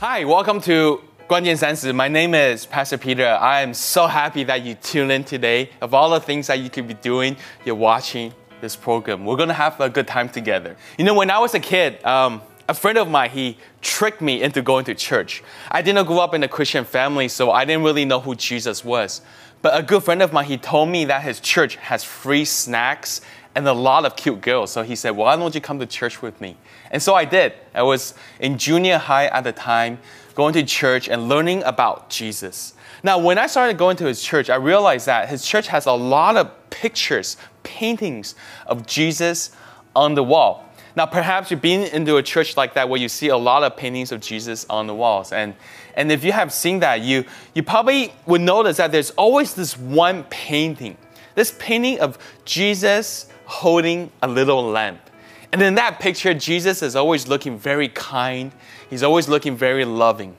Hi, welcome to Guanyin My name is Pastor Peter. I am so happy that you tune in today. Of all the things that you could be doing, you're watching this program. We're gonna have a good time together. You know, when I was a kid, um, a friend of mine, he tricked me into going to church. I didn't grow up in a Christian family, so I didn't really know who Jesus was. But a good friend of mine, he told me that his church has free snacks and a lot of cute girls. So he said, why don't you come to church with me? And so I did. I was in junior high at the time, going to church and learning about Jesus. Now, when I started going to his church, I realized that his church has a lot of pictures, paintings of Jesus on the wall. Now, perhaps you've been into a church like that where you see a lot of paintings of Jesus on the walls. And, and if you have seen that, you, you probably would notice that there's always this one painting, this painting of Jesus holding a little lamp. And in that picture, Jesus is always looking very kind. He's always looking very loving.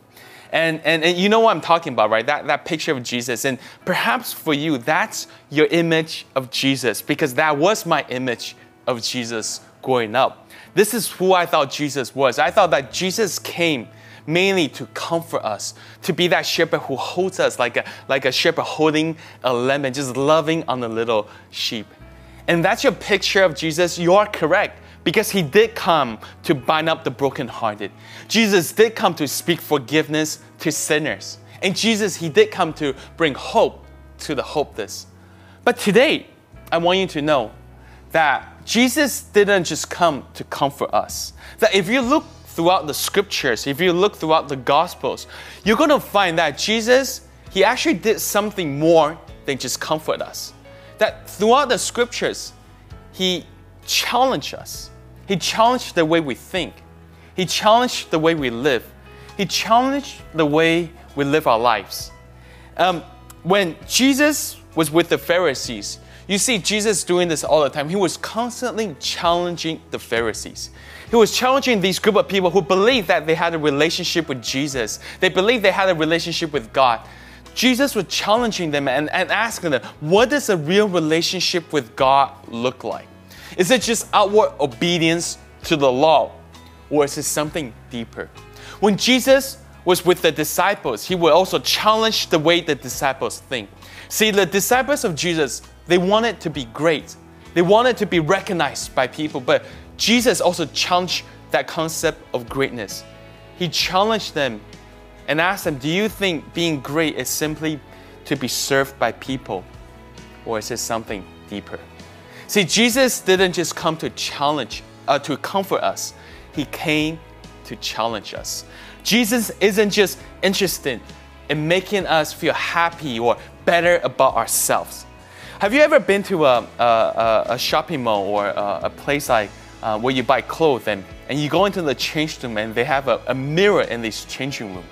And, and, and you know what I'm talking about, right? That, that picture of Jesus. And perhaps for you, that's your image of Jesus, because that was my image of Jesus growing up. This is who I thought Jesus was. I thought that Jesus came mainly to comfort us, to be that shepherd who holds us like a, like a shepherd holding a lamb and just loving on the little sheep and that's your picture of Jesus, you are correct because he did come to bind up the brokenhearted. Jesus did come to speak forgiveness to sinners. And Jesus, he did come to bring hope to the hopeless. But today, I want you to know that Jesus didn't just come to comfort us. That if you look throughout the scriptures, if you look throughout the gospels, you're going to find that Jesus, he actually did something more than just comfort us that throughout the scriptures, he challenged us. He challenged the way we think. He challenged the way we live. He challenged the way we live our lives. Um, when Jesus was with the Pharisees, you see Jesus doing this all the time. He was constantly challenging the Pharisees. He was challenging these group of people who believed that they had a relationship with Jesus. They believed they had a relationship with God. Jesus was challenging them and, and asking them, what does a real relationship with God look like? Is it just outward obedience to the law, or is it something deeper? When Jesus was with the disciples, he would also challenge the way the disciples think. See, the disciples of Jesus, they wanted to be great. They wanted to be recognized by people, but Jesus also challenged that concept of greatness. He challenged them and asked them, Do you think being great is simply to be served by people? Or is it something deeper? See, Jesus didn't just come to challenge, uh, to comfort us, He came to challenge us. Jesus isn't just interested in making us feel happy or better about ourselves. Have you ever been to a, a, a shopping mall or a, a place like uh, where you buy clothes and, and you go into the change room and they have a, mirror in this changing room?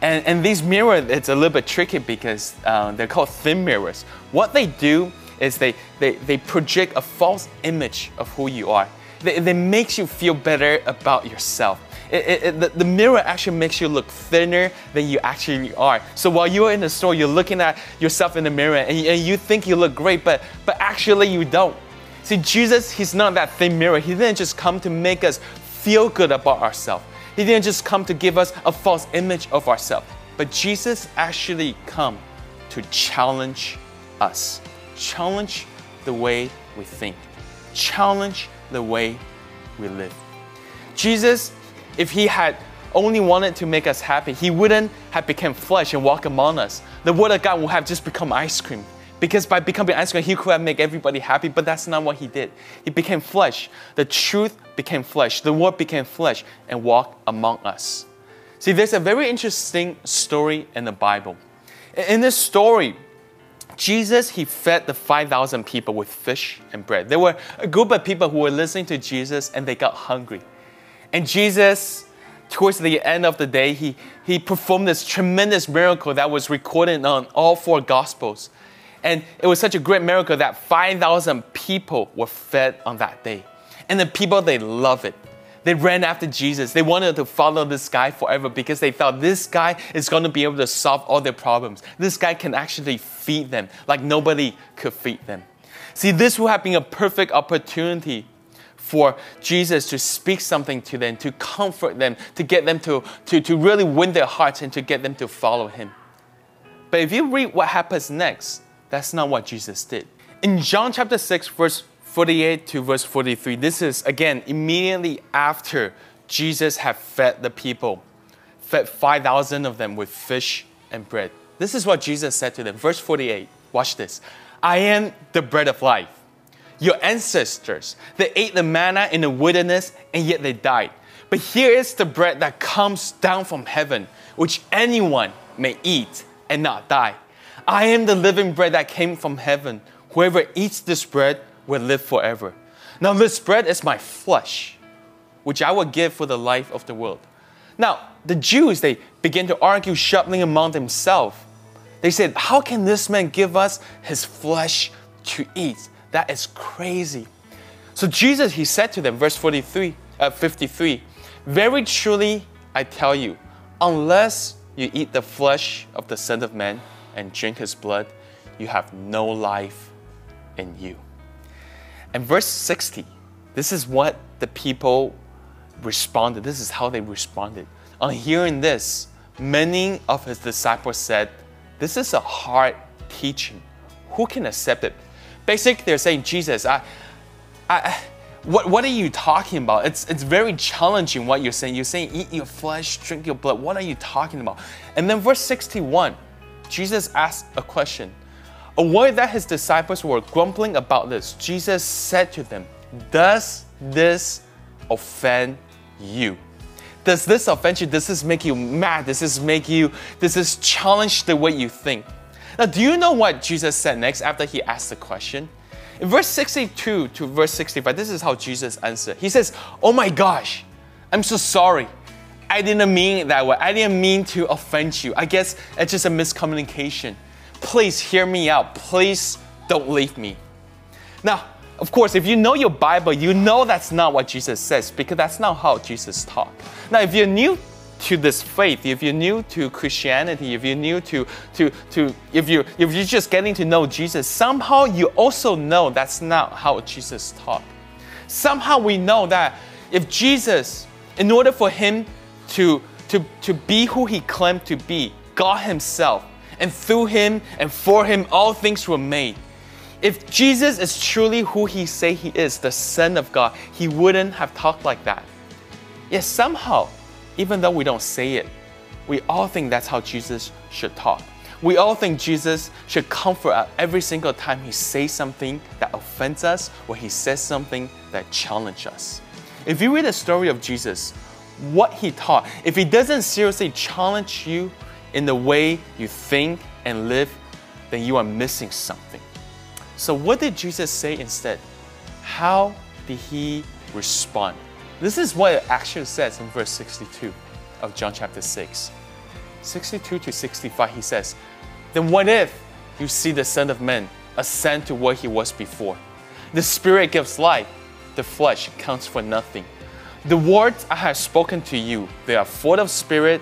And, and these mirrors, it's a little bit tricky because uh, they're called thin mirrors. What they do is they, they, they project a false image of who you are. They, they makes you feel better about yourself. It, it, it, the, the, mirror actually makes you look thinner than you actually are. So while you're in the store, you're looking at yourself in the mirror and, and you think you look great, but, but actually you don't. See, Jesus, He's not that thin mirror. He didn't just come to make us feel good about ourselves. He didn't just come to give us a false image of ourselves, but Jesus actually come to challenge us, challenge the way we think, challenge the way we live. Jesus, if he had only wanted to make us happy, he wouldn't have become flesh and walk among us. The word of God would have just become ice cream. Because by becoming ice cream, he could have made everybody happy, but that's not what he did. He became flesh. The truth became flesh. The word became flesh and walked among us. See, there's a very interesting story in the Bible. In this story, Jesus, he fed the 5,000 people with fish and bread. There were a group of people who were listening to Jesus and they got hungry. And Jesus, towards the end of the day, he, he performed this tremendous miracle that was recorded on all four Gospels. And it was such a great miracle that 5,000 people were fed on that day. And the people, they love it. They ran after Jesus. They wanted to follow this guy forever because they thought this guy is going to be able to solve all their problems. This guy can actually feed them like nobody could feed them. See, this would have been a perfect opportunity for Jesus to speak something to them, to comfort them, to get them to, to, to really win their hearts and to get them to follow him. But if you read what happens next, that's not what Jesus did. In John chapter 6, verse 48 to verse 43, this is again immediately after Jesus had fed the people, fed 5,000 of them with fish and bread. This is what Jesus said to them. Verse 48, watch this. I am the bread of life. Your ancestors, they ate the manna in the wilderness and yet they died. But here is the bread that comes down from heaven, which anyone may eat and not die. I am the living bread that came from heaven. Whoever eats this bread will live forever. Now, this bread is my flesh, which I will give for the life of the world. Now, the Jews, they begin to argue sharply among themselves. They said, How can this man give us his flesh to eat? That is crazy. So Jesus, he said to them, verse 43, uh, 53, Very truly I tell you, unless you eat the flesh of the Son of Man and drink his blood, you have no life in you. And verse 60, this is what the people responded. This is how they responded. On hearing this, many of his disciples said, This is a hard teaching. Who can accept it? Basically, they're saying, Jesus, I, I, what, what are you talking about? It's, it's very challenging what you're saying. You're saying, eat your flesh, drink your blood. What are you talking about? And then verse 61, Jesus asked a question. Aware that his disciples were grumbling about this, Jesus said to them, Does this offend you? Does this offend you? Does this make you mad? Does this make you, does this challenge the way you think? Now, do you know what Jesus said next after he asked the question? In verse 62 to verse 65, this is how Jesus answered. He says, Oh my gosh, I'm so sorry. I didn't mean it that way. I didn't mean to offend you. I guess it's just a miscommunication. Please hear me out. Please don't leave me. Now, of course, if you know your Bible, you know that's not what Jesus says because that's not how Jesus taught. Now, if you're new to this faith, if you're new to Christianity, if you're new to, to, to if, you, if you're just getting to know Jesus, somehow you also know that's not how Jesus taught. Somehow we know that if Jesus, in order for him to, to, to be who he claimed to be, God himself, and through him and for him all things were made. If Jesus is truly who he say he is, the Son of God, he wouldn't have talked like that. Yet somehow even though we don't say it, we all think that's how Jesus should talk. We all think Jesus should comfort us every single time he says something that offends us or he says something that challenges us. If you read the story of Jesus, what he taught, if he doesn't seriously challenge you in the way you think and live, then you are missing something. So, what did Jesus say instead? How did he respond? This is what it actually says in verse 62 of John chapter 6. 62 to 65, he says, Then what if you see the Son of Man ascend to where he was before? The Spirit gives life, the flesh counts for nothing. The words I have spoken to you, they are full of spirit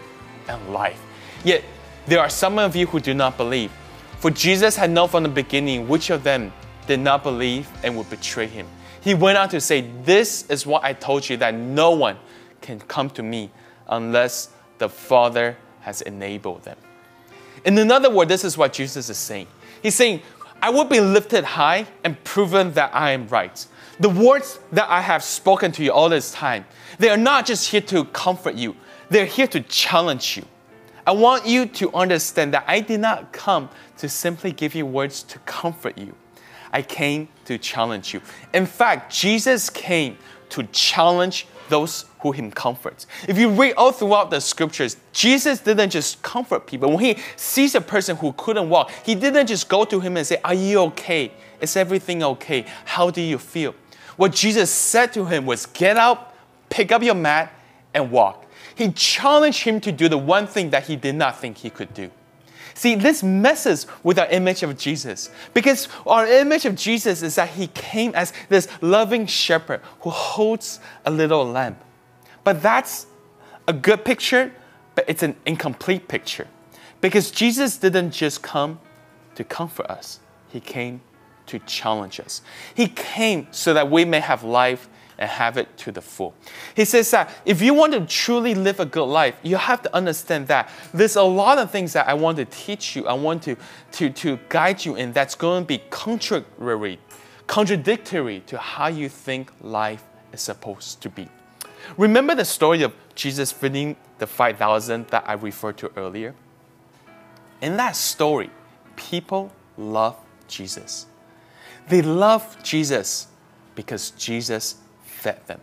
and life. Yet there are some of you who do not believe. For Jesus had known from the beginning which of them did not believe and would betray him. He went on to say, This is what I told you that no one can come to me unless the Father has enabled them. In another word, this is what Jesus is saying. He's saying, I will be lifted high and proven that I am right. The words that I have spoken to you all this time, they are not just here to comfort you, they're here to challenge you. I want you to understand that I did not come to simply give you words to comfort you. I came to challenge you. In fact, Jesus came to challenge those who him comforts. If you read all throughout the scriptures, Jesus didn't just comfort people. When he sees a person who couldn't walk, he didn't just go to him and say, Are you okay? Is everything okay? How do you feel? What Jesus said to him was, Get up, pick up your mat, and walk. He challenged him to do the one thing that he did not think he could do. See, this messes with our image of Jesus because our image of Jesus is that he came as this loving shepherd who holds a little lamb. But that's a good picture, but it's an incomplete picture because Jesus didn't just come to comfort us, he came to challenge us. He came so that we may have life and have it to the full. He says that if you want to truly live a good life, you have to understand that there's a lot of things that I want to teach you, I want to, to, to guide you in that's going to be contrary, contradictory to how you think life is supposed to be. Remember the story of Jesus feeding the 5,000 that I referred to earlier? In that story, people love Jesus. They love Jesus because Jesus fed them.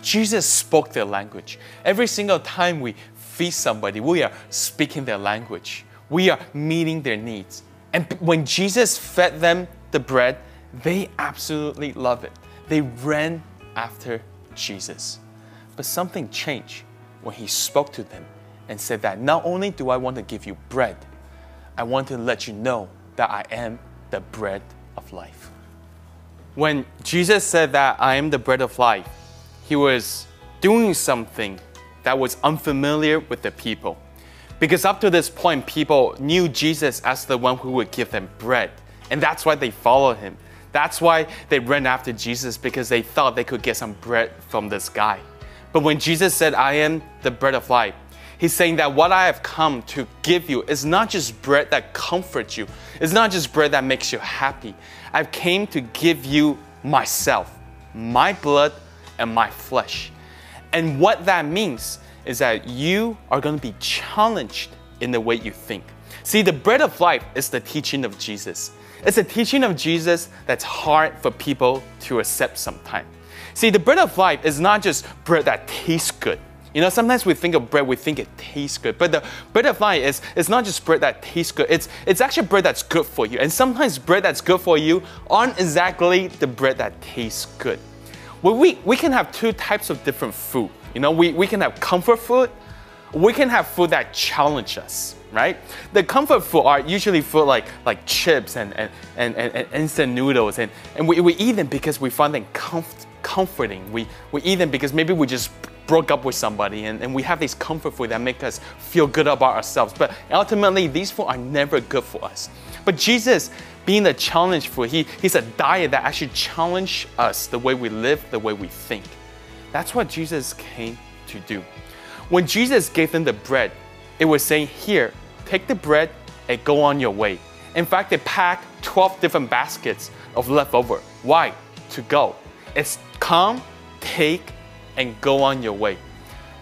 Jesus spoke their language. Every single time we feed somebody, we are speaking their language. We are meeting their needs. And when Jesus fed them the bread, they absolutely loved it. They ran after Jesus. But something changed when he spoke to them and said that not only do I want to give you bread, I want to let you know that I am the bread of life. When Jesus said that I am the bread of life, he was doing something that was unfamiliar with the people. Because up to this point, people knew Jesus as the one who would give them bread. And that's why they followed him. That's why they ran after Jesus because they thought they could get some bread from this guy. But when Jesus said, I am the bread of life, He's saying that what I have come to give you is not just bread that comforts you. It's not just bread that makes you happy. I've came to give you myself, my blood and my flesh. And what that means is that you are going to be challenged in the way you think. See, the bread of life is the teaching of Jesus. It's a teaching of Jesus that's hard for people to accept sometimes. See, the bread of life is not just bread that tastes good. You know, sometimes we think of bread, we think it tastes good. But the bread of life is it's not just bread that tastes good, it's, it's actually bread that's good for you. And sometimes bread that's good for you aren't exactly the bread that tastes good. Well, we, we can have two types of different food. You know, we, we can have comfort food, we can have food that challenge us, right? The comfort food are usually food like, like chips and, and, and, and, instant noodles. And, and we, we eat them because we find them comf- comforting. We, we eat them because maybe we just broke up with somebody and, and we have these comfort food that make us feel good about ourselves. But ultimately, these food are never good for us. But Jesus, being the challenge food, he, he's a diet that actually challenge us the way we live, the way we think. That's what Jesus came to do. When Jesus gave them the bread, it was saying, Here, take the bread and go on your way. In fact, they packed 12 different baskets of leftover. Why? To go. It's come, take, and go on your way.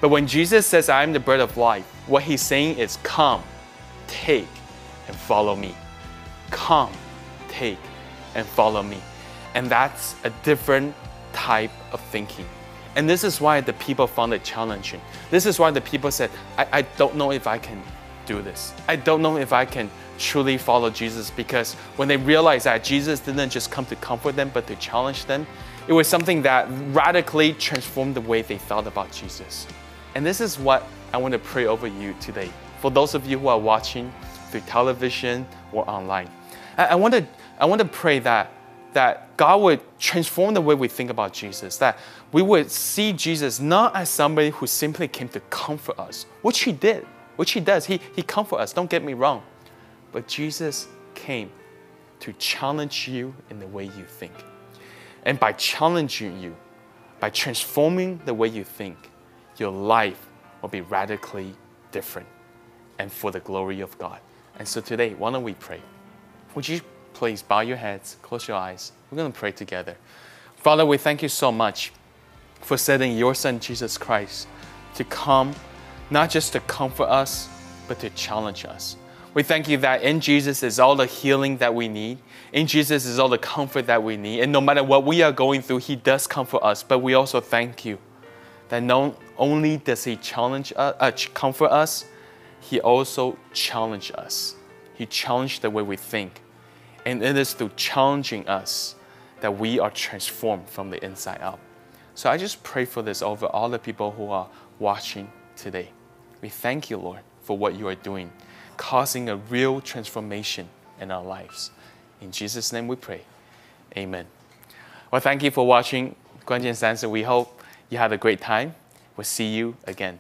But when Jesus says, I am the bread of life, what he's saying is, Come, take, and follow me. Come, take, and follow me. And that's a different type of thinking. And this is why the people found it challenging. This is why the people said, I, I don't know if I can do this. I don't know if I can truly follow Jesus because when they realized that Jesus didn't just come to comfort them but to challenge them, it was something that radically transformed the way they thought about Jesus. And this is what I want to pray over you today. For those of you who are watching through television or online, I, I want to I want to pray that that God would transform the way we think about Jesus, that we would see Jesus not as somebody who simply came to comfort us, which he did, which he does. He, he comforts us, don't get me wrong. But Jesus came to challenge you in the way you think. And by challenging you, by transforming the way you think, your life will be radically different and for the glory of God. And so today, why don't we pray? Would you please bow your heads, close your eyes? We're going to pray together. Father, we thank you so much for sending your Son, Jesus Christ, to come not just to comfort us, but to challenge us. We thank you that in Jesus is all the healing that we need. In Jesus is all the comfort that we need. And no matter what we are going through, He does comfort us. But we also thank you that not only does He challenge us, uh, comfort us, He also challenge us. He challenged the way we think. And it is through challenging us that we are transformed from the inside out. So I just pray for this over all the people who are watching today. We thank you, Lord, for what you are doing causing a real transformation in our lives. In Jesus' name we pray. Amen. Well, thank you for watching 关键三十. We hope you had a great time. We'll see you again.